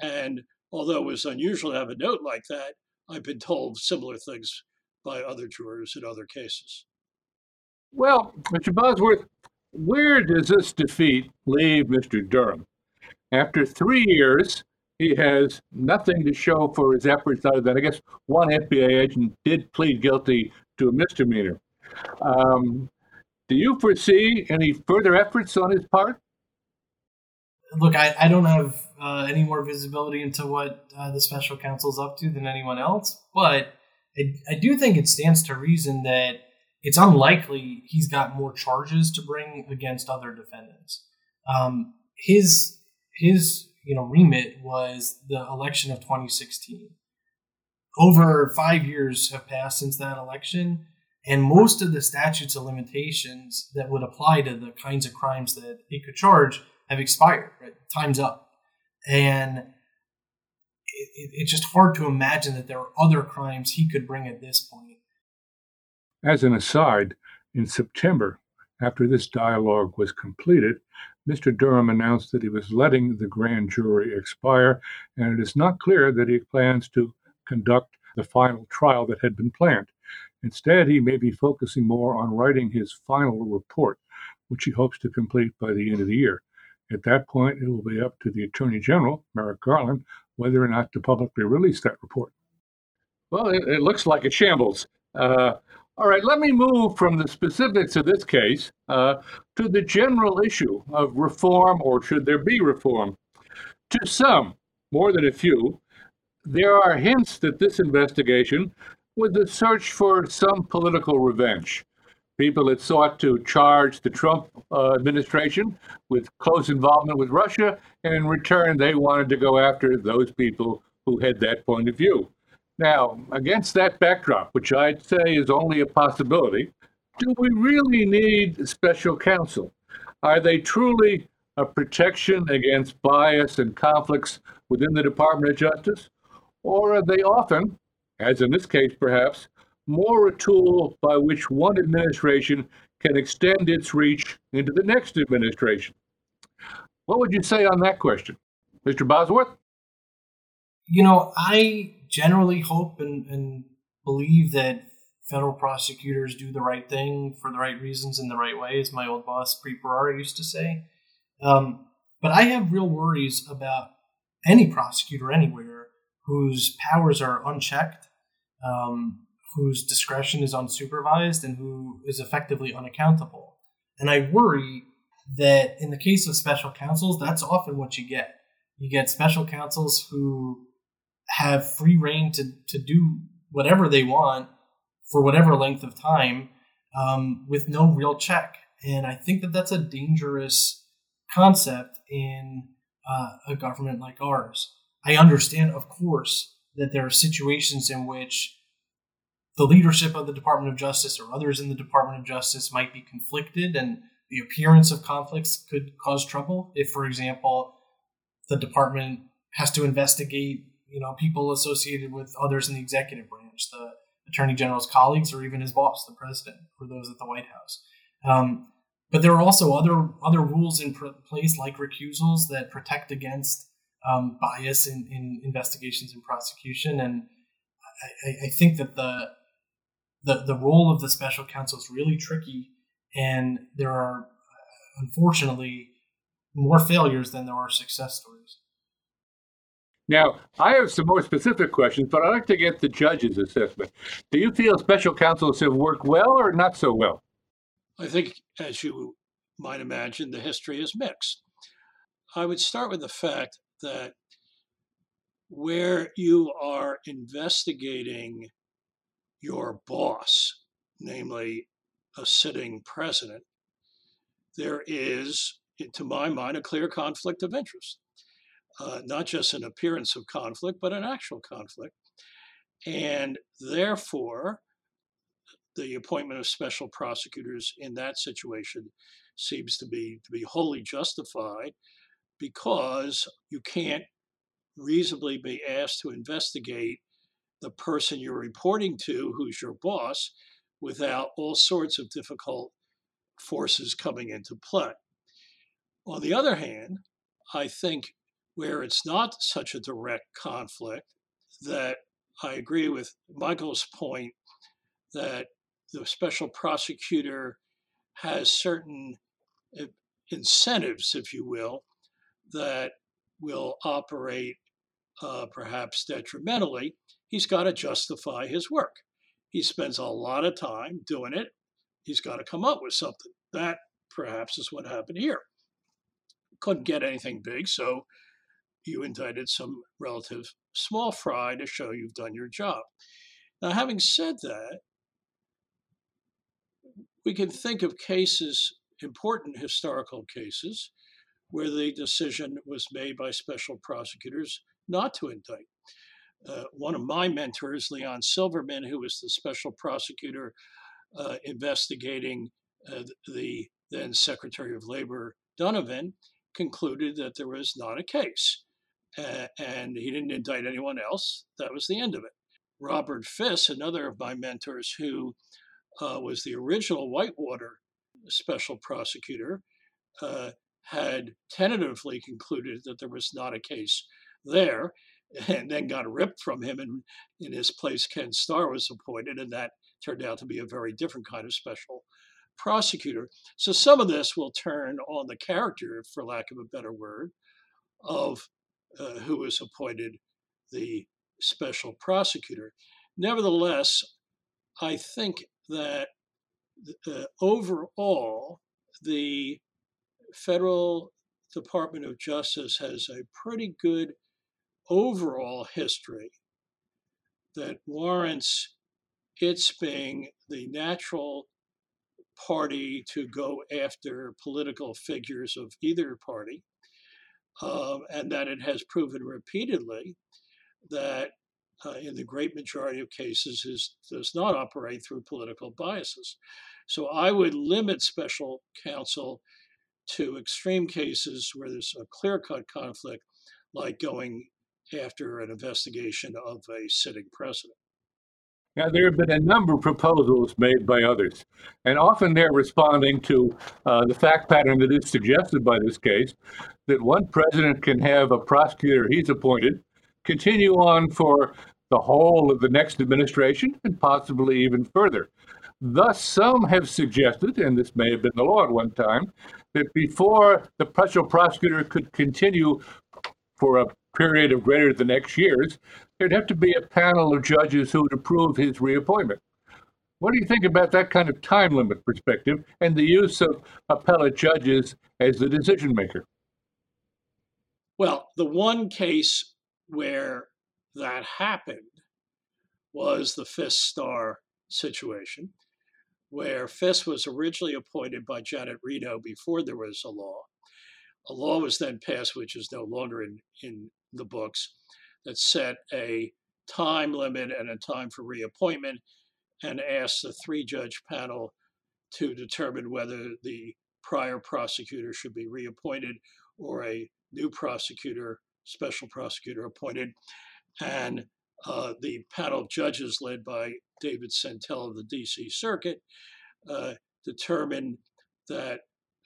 And although it was unusual to have a note like that, I've been told similar things by other jurors in other cases. Well, Mr. Bosworth, where does this defeat leave Mr. Durham? After three years, he has nothing to show for his efforts other than, I guess, one FBI agent did plead guilty to a misdemeanor. Um, do you foresee any further efforts on his part? Look, I, I don't have uh, any more visibility into what uh, the special counsel's up to than anyone else. But I, I do think it stands to reason that it's unlikely he's got more charges to bring against other defendants. Um, his his you know remit was the election of 2016. Over five years have passed since that election, and most of the statutes of limitations that would apply to the kinds of crimes that he could charge have expired. Right? Time's up and it, it, it's just hard to imagine that there are other crimes he could bring at this point. As an aside, in September, after this dialogue was completed, Mr. Durham announced that he was letting the grand jury expire, and it is not clear that he plans to conduct the final trial that had been planned. Instead, he may be focusing more on writing his final report, which he hopes to complete by the end of the year. At that point, it will be up to the Attorney General, Merrick Garland, whether or not to publicly release that report. Well, it, it looks like a shambles. Uh, all right, let me move from the specifics of this case uh, to the general issue of reform, or should there be reform? To some, more than a few, there are hints that this investigation was a search for some political revenge. People had sought to charge the Trump uh, administration with close involvement with Russia, and in return, they wanted to go after those people who had that point of view. Now, against that backdrop, which I'd say is only a possibility, do we really need special counsel? Are they truly a protection against bias and conflicts within the Department of Justice? Or are they often, as in this case perhaps, more a tool by which one administration can extend its reach into the next administration? What would you say on that question, Mr. Bosworth? You know, I generally hope and, and believe that federal prosecutors do the right thing for the right reasons in the right way, as my old boss, Bharara, used to say. Um, but I have real worries about any prosecutor anywhere whose powers are unchecked, um, whose discretion is unsupervised, and who is effectively unaccountable. And I worry that in the case of special counsels, that's often what you get. You get special counsels who have free reign to, to do whatever they want for whatever length of time um, with no real check. And I think that that's a dangerous concept in uh, a government like ours. I understand, of course, that there are situations in which the leadership of the Department of Justice or others in the Department of Justice might be conflicted, and the appearance of conflicts could cause trouble. If, for example, the department has to investigate you know people associated with others in the executive branch, the attorney general's colleagues, or even his boss, the president, or those at the White House. Um, but there are also other other rules in place, like recusals, that protect against um, bias in, in, investigations and prosecution. And I, I, think that the, the the role of the special counsel is really tricky, and there are uh, unfortunately more failures than there are success stories. Now, I have some more specific questions, but I'd like to get the judge's assessment. Do you feel special counsels have worked well or not so well? I think, as you might imagine, the history is mixed. I would start with the fact that where you are investigating your boss, namely a sitting president, there is, to my mind, a clear conflict of interest uh, not just an appearance of conflict, but an actual conflict. And therefore, the appointment of special prosecutors in that situation seems to be to be wholly justified because you can't reasonably be asked to investigate the person you're reporting to, who's your boss, without all sorts of difficult forces coming into play. On the other hand, I think where it's not such a direct conflict, that I agree with Michael's point that the special prosecutor has certain eh, incentives, if you will, that will operate uh, perhaps detrimentally. He's got to justify his work. He spends a lot of time doing it. He's got to come up with something. That perhaps is what happened here. Couldn't get anything big, so you indicted some relative small fry to show you've done your job. Now, having said that, we can think of cases, important historical cases, where the decision was made by special prosecutors not to indict. Uh, one of my mentors, Leon Silverman, who was the special prosecutor uh, investigating uh, the then Secretary of Labor Donovan, concluded that there was not a case and he didn't indict anyone else. That was the end of it. Robert Fiske, another of my mentors, who uh, was the original Whitewater special prosecutor, uh, had tentatively concluded that there was not a case there, and then got ripped from him, and in his place, Ken Starr was appointed, and that turned out to be a very different kind of special prosecutor. So some of this will turn on the character, for lack of a better word, of uh, who was appointed the special prosecutor. Nevertheless, I think that uh, overall, the federal Department of Justice has a pretty good overall history that warrants its being the natural party to go after political figures of either party, um, and that it has proven repeatedly that uh, in the great majority of cases is, does not operate through political biases. So I would limit special counsel to extreme cases where there's a clear cut conflict, like going after an investigation of a sitting president. Now, there have been a number of proposals made by others, and often they're responding to uh, the fact pattern that is suggested by this case that one president can have a prosecutor he's appointed continue on for the whole of the next administration and possibly even further. Thus, some have suggested, and this may have been the law at one time, that before the special prosecutor could continue for a period of greater than X years, there'd have to be a panel of judges who would approve his reappointment. What do you think about that kind of time limit perspective and the use of appellate judges as the decision maker? Well, the one case where that happened was the Fiske Starr situation, where Fiske was originally appointed by Janet Reno before there was a law. A law was then passed, which is no longer in, in the books, that set a time limit and a time for reappointment and asked the three judge panel to determine whether the prior prosecutor should be reappointed or a new prosecutor, special prosecutor appointed. And uh, the panel of judges, led by David Sentelle of the DC Circuit, uh, determined that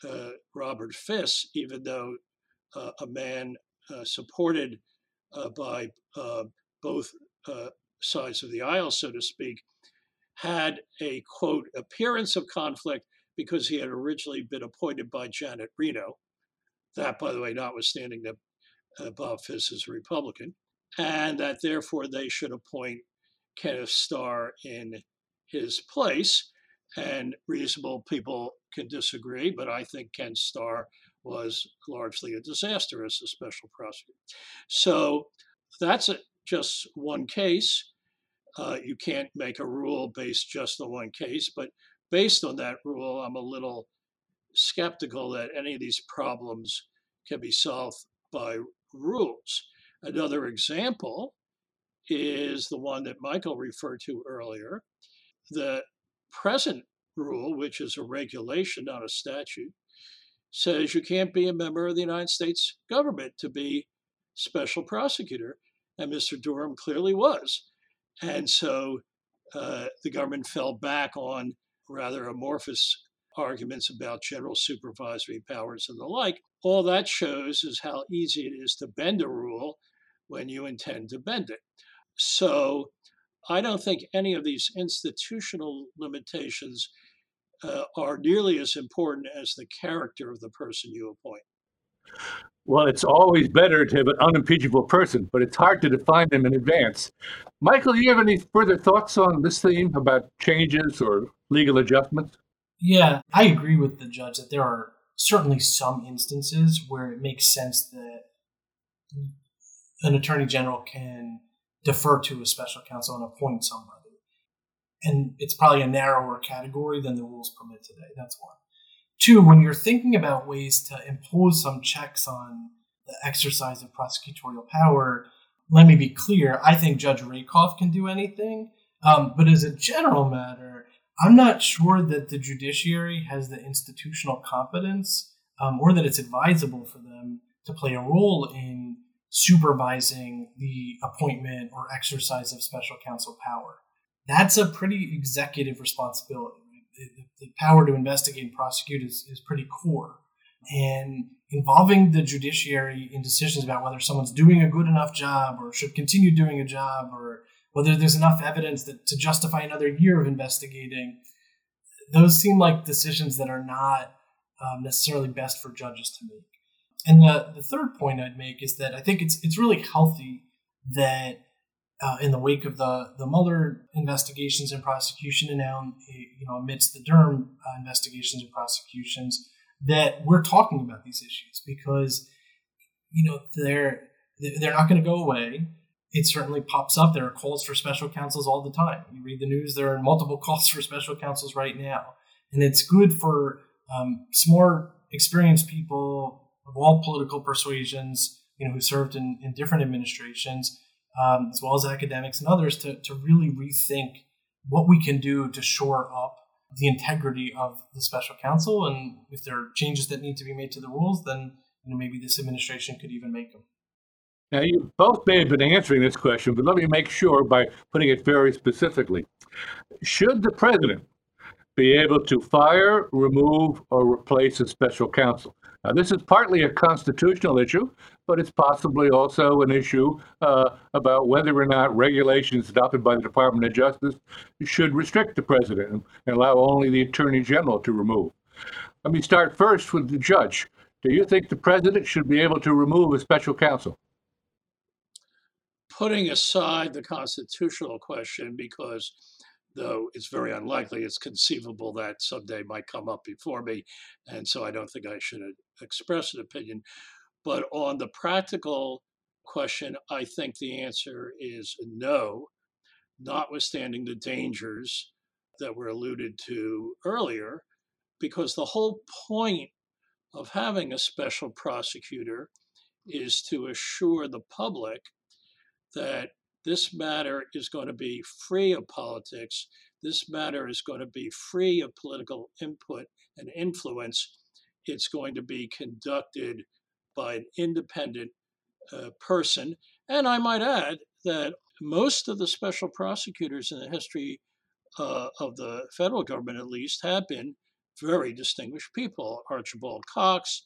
uh, Robert Fiske, even though uh, a man supported uh, by both sides of the aisle, so to speak, had a quote appearance of conflict because he had originally been appointed by Janet Reno. That, by the way, notwithstanding that uh, Bob Fiske is a Republican, and that therefore they should appoint Kenneth Starr in his place. And reasonable people can disagree, but I think Ken Starr was largely a disaster as a special prosecutor. So that's a, just one case. Uh, you can't make a rule based just on one case, but based on that rule, I'm a little skeptical that any of these problems can be solved by rules. Another example is the one that Michael referred to earlier. The present rule, which is a regulation, not a statute, says you can't be a member of the United States government to be special prosecutor. And Mr. Durham clearly was. And so uh, the government fell back on rather amorphous arguments about general supervisory powers and the like. All that shows is how easy it is to bend a rule when you intend to bend it. So I don't think any of these institutional limitations uh, are nearly as important as the character of the person you appoint. Well, it's always better to have an unimpeachable person, but it's hard to define them in advance. Michael, do you have any further thoughts on this theme about changes or legal adjustments? Yeah, I agree with the judge that there are certainly some instances where it makes sense that an attorney general can defer to a special counsel and appoint somebody. And it's probably a narrower category than the rules permit today. That's one. Two, when you're thinking about ways to impose some checks on the exercise of prosecutorial power, let me be clear. I think Judge Rakoff can do anything. Um, but as a general matter, I'm not sure that the judiciary has the institutional competence um, or that it's advisable for them to play a role in supervising the appointment or exercise of special counsel power. That's a pretty executive responsibility. The, the, the power to investigate and prosecute is, is pretty core. and involving the judiciary in decisions about whether someone's doing a good enough job or should continue doing a job or whether there's enough evidence that, to justify another year of investigating, those seem like decisions that are not um, necessarily best for judges to make. And the, the third point I'd make is that I think it's it's really healthy that uh, in the wake of the the Mueller investigations and prosecution, and now you know amidst the Durham uh, investigations and prosecutions, that we're talking about these issues because you know they're they're not going to go away. It certainly pops up. There are calls for special counsels all the time. You read the news; there are multiple calls for special counsels right now, and it's good for um, smart, experienced people of all political persuasions, you know, who served in, in different administrations, um, as well as academics and others, to, to really rethink what we can do to shore up the integrity of the special counsel. And if there are changes that need to be made to the rules, then you know, maybe this administration could even make them. Now, you both may have been answering this question, but let me make sure by putting it very specifically. Should the president be able to fire, remove, or replace a special counsel? Now, this is partly a constitutional issue, but it's possibly also an issue uh, about whether or not regulations adopted by the Department of Justice should restrict the president and allow only the attorney general to remove. Let me start first with the judge. Do you think the president should be able to remove a special counsel? Putting aside the constitutional question, because though it's very unlikely, it's conceivable that someday might come up before me. And so I don't think I should express an opinion. But on the practical question, I think the answer is no, notwithstanding the dangers that were alluded to earlier, because the whole point of having a special prosecutor is to assure the public that this matter is going to be free of politics. This matter is going to be free of political input and influence. It's going to be conducted by an independent uh, person. And I might add that most of the special prosecutors in the history uh, of the federal government, at least, have been very distinguished people Archibald Cox,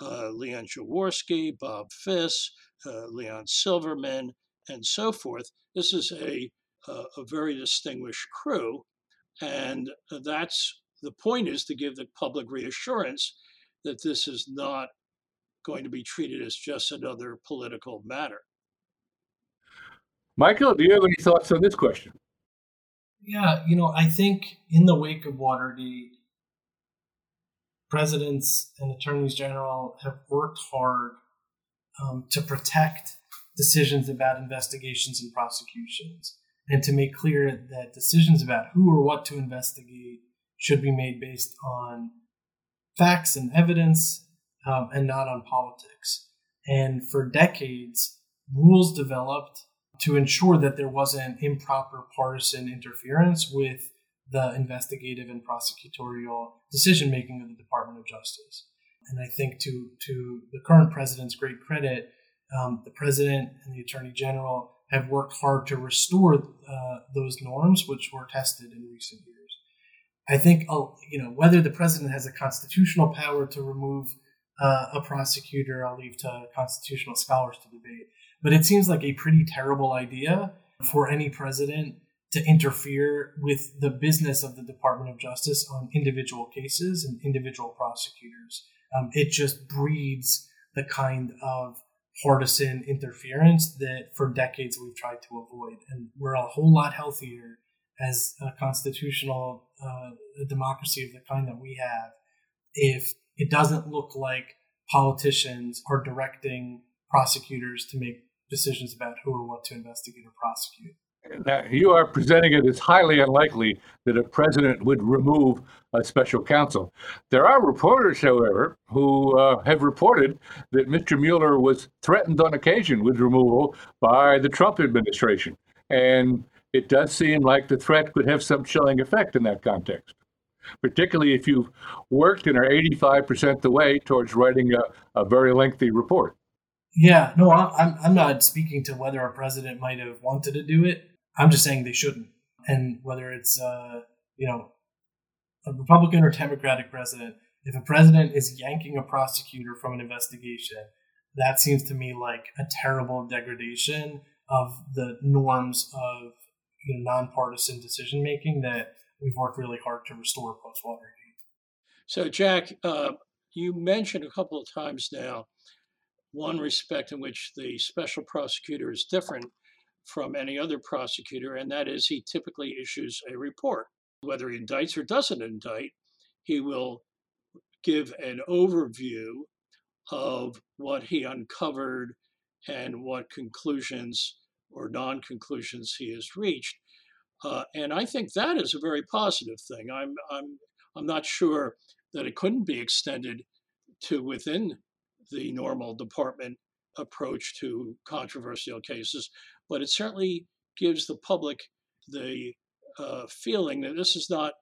uh, Leon Jaworski, Bob Fiske, uh, Leon Silverman, and so forth. This is a, a, a very distinguished crew. And that's the point is to give the public reassurance that this is not going to be treated as just another political matter. Michael, do you have any thoughts on this question? Yeah, you know, I think in the wake of Watergate, presidents and attorneys general have worked hard um, to protect decisions about investigations and prosecutions, and to make clear that decisions about who or what to investigate should be made based on facts and evidence um, and not on politics. And for decades, rules developed to ensure that there wasn't improper partisan interference with the investigative and prosecutorial decision making of the Department of Justice. And I think to to the current president's great credit, um, the president and the attorney general have worked hard to restore uh, those norms, which were tested in recent years. I think uh, you know whether the president has a constitutional power to remove uh, a prosecutor, I'll leave to constitutional scholars to debate. But it seems like a pretty terrible idea for any president to interfere with the business of the Department of Justice on individual cases and individual prosecutors. Um, it just breeds the kind of partisan interference that for decades we've tried to avoid. And we're a whole lot healthier as a constitutional uh, democracy of the kind that we have if it doesn't look like politicians are directing prosecutors to make decisions about who or what to investigate or prosecute. Now, you are presenting it as highly unlikely that a president would remove a special counsel. There are reporters, however, who uh, have reported that Mr. Mueller was threatened on occasion with removal by the Trump administration. And it does seem like the threat could have some chilling effect in that context, particularly if you've worked and are 85% the way towards writing a, a very lengthy report. Yeah, no, I'm, I'm not speaking to whether a president might have wanted to do it. I'm just saying they shouldn't. And whether it's, uh, you know, a Republican or Democratic president, If a president is yanking a prosecutor from an investigation, that seems to me like a terrible degradation of the norms of you know, nonpartisan decision making that we've worked really hard to restore post Watergate. So, Jack, uh, you mentioned a couple of times now one respect in which the special prosecutor is different from any other prosecutor, and that is he typically issues a report. Whether he indicts or doesn't indict, he will give an overview of what he uncovered and what conclusions or non conclusions he has reached. Uh, and I think that is a very positive thing. I'm, I'm, I'm not sure that it couldn't be extended to within the normal department approach to controversial cases, but it certainly gives the public the uh, feeling that this is not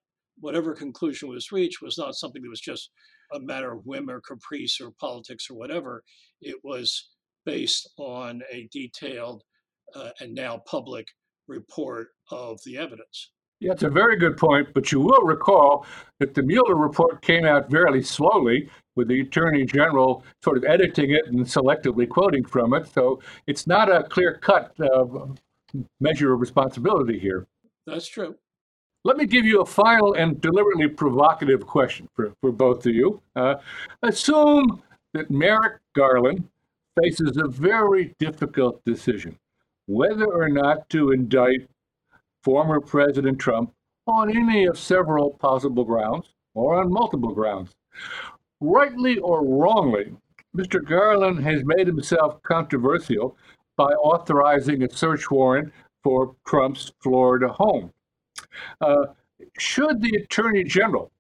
whatever conclusion was reached was not something that was just a matter of whim or caprice or politics or whatever. It was based on a detailed uh, and now public report of the evidence. Yeah, it's a very good point, but you will recall that the Mueller report came out very slowly, with the Attorney General sort of editing it and selectively quoting from it. So it's not a clear cut uh, measure of responsibility here. That's true. Let me give you a final and deliberately provocative question for, for both of you. Uh, assume that Merrick Garland faces a very difficult decision whether or not to indict former President Trump on any of several possible grounds or on multiple grounds. Rightly or wrongly, Mr. Garland has made himself controversial by authorizing a search warrant for Trump's Florida home. Uh, should the Attorney General,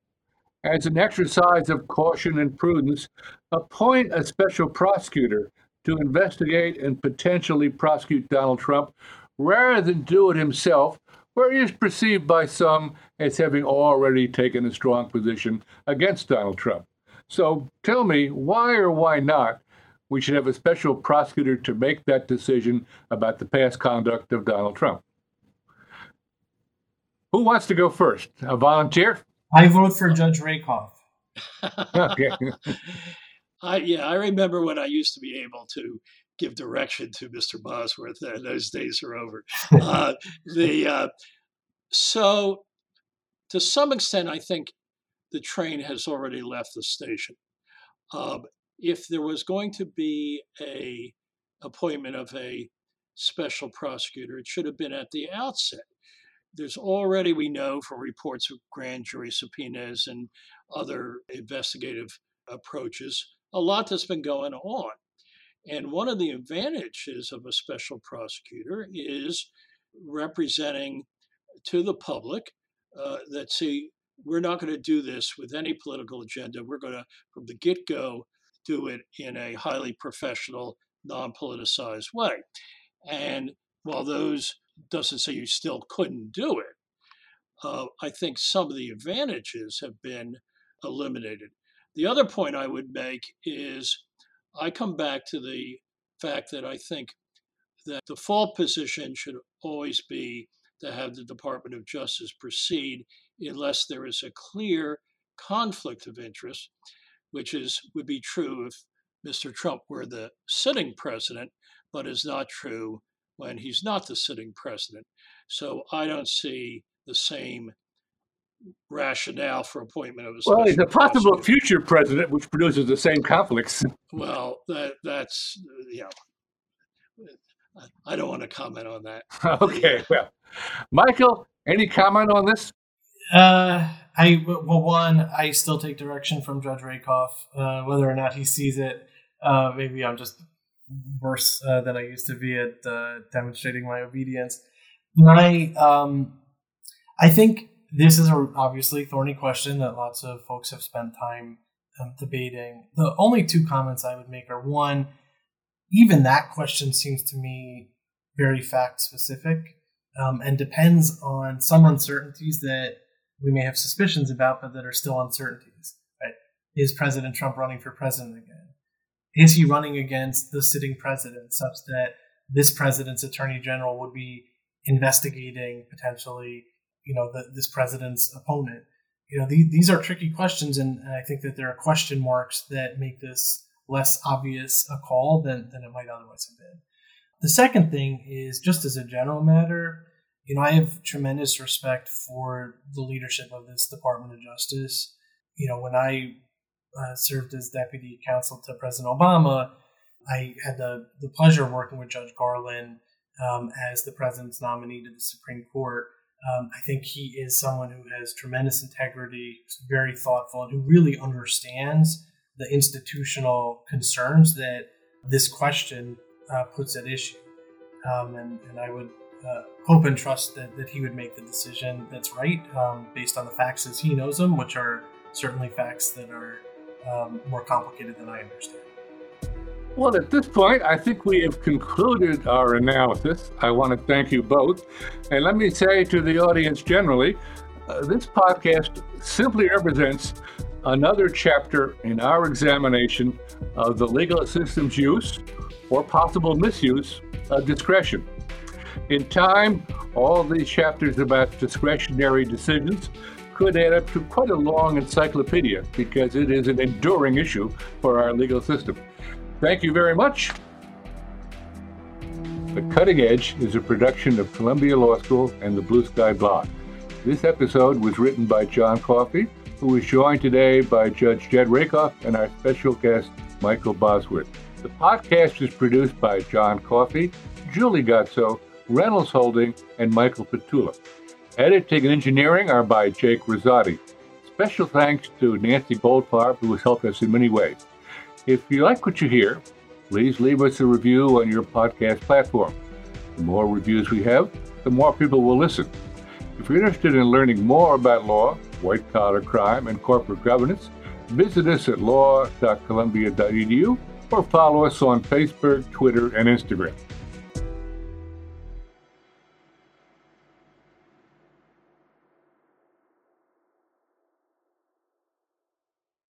as an exercise of caution and prudence, appoint a special prosecutor to investigate and potentially prosecute Donald Trump rather than do it himself, where he is perceived by some as having already taken a strong position against Donald Trump. So tell me why or why not we should have a special prosecutor to make that decision about the past conduct of Donald Trump. Who wants to go first? A volunteer? I vote for Judge Rakoff. okay. I yeah, I remember when I used to be able to give direction to Mr. Bosworth. Uh, those days are over. Uh, the uh, so to some extent, I think the train has already left the station. Um, if there was going to be a appointment of a special prosecutor, it should have been at the outset. There's already, we know from reports of grand jury subpoenas and other investigative approaches, a lot that's been going on. And one of the advantages of a special prosecutor is representing to the public uh, that, see, we're not going to do this with any political agenda. We're going to, from the get go, do it in a highly professional, non politicized way. And while those doesn't say you still couldn't do it, uh, I think some of the advantages have been eliminated. The other point I would make is I come back to the fact that I think that the default position should always be to have the Department of Justice proceed unless there is a clear conflict of interest, which is would be true if Mr. Trump were the sitting president, but is not true when he's not the sitting president. So I don't see the same rationale for appointment of a well, he's a possible future president, which produces the same conflicts. Well, that that's yeah. I don't want to comment on that. okay, well, Michael, any comment on this? Uh, I well, one, I still take direction from Judge Rakoff. Uh, whether or not he sees it, uh, maybe I'm just worse uh, than I used to be at uh, demonstrating my obedience. My, um, I think this is a obviously thorny question that lots of folks have spent time um, debating. The only two comments I would make are one, even that question seems to me very fact specific um, and depends on some uncertainties that we may have suspicions about, but that are still uncertainties. Right? Is President Trump running for president again? Is he running against the sitting president such that this president's attorney general would be investigating potentially, you know, the, this president's opponent? you know, these, these are tricky questions, and, and I think that there are question marks that make this less obvious a call than, than it might otherwise have been. The second thing is just as a general matter, you know, I have tremendous respect for the leadership of this Department of Justice. You know, when I uh, served as deputy counsel to President Obama, I had the, the pleasure of working with Judge Garland um, as the president's nominee to the Supreme Court. Um, I think he is someone who has tremendous integrity, very thoughtful, and who really understands the institutional concerns that this question uh, puts at issue. Um, and, and I would uh, hope and trust that, that he would make the decision that's right um, based on the facts as he knows them, which are certainly facts that are um, more complicated than I understand. Well, at this point, I think we have concluded our analysis. I want to thank you both. And let me say to the audience generally uh, this podcast simply represents another chapter in our examination of the legal system's use or possible misuse of discretion. In time, all these chapters about discretionary decisions could add up to quite a long encyclopedia because it is an enduring issue for our legal system. Thank you very much. The Cutting Edge is a production of Columbia Law School and the Blue Sky Blog. This episode was written by John Coffee, who is joined today by Judge Jed Rakoff and our special guest, Michael Bosworth. The podcast is produced by John Coffee, Julie Guzzo, Reynolds Holding, and Michael Petula. Editing and engineering are by Jake Rosati. Special thanks to Nancy Goldfarb, who has helped us in many ways. If you like what you hear, please leave us a review on your podcast platform. The more reviews we have, the more people will listen. If you're interested in learning more about law, white collar crime, and corporate governance, visit us at law.columbia.edu or follow us on Facebook, Twitter, and Instagram.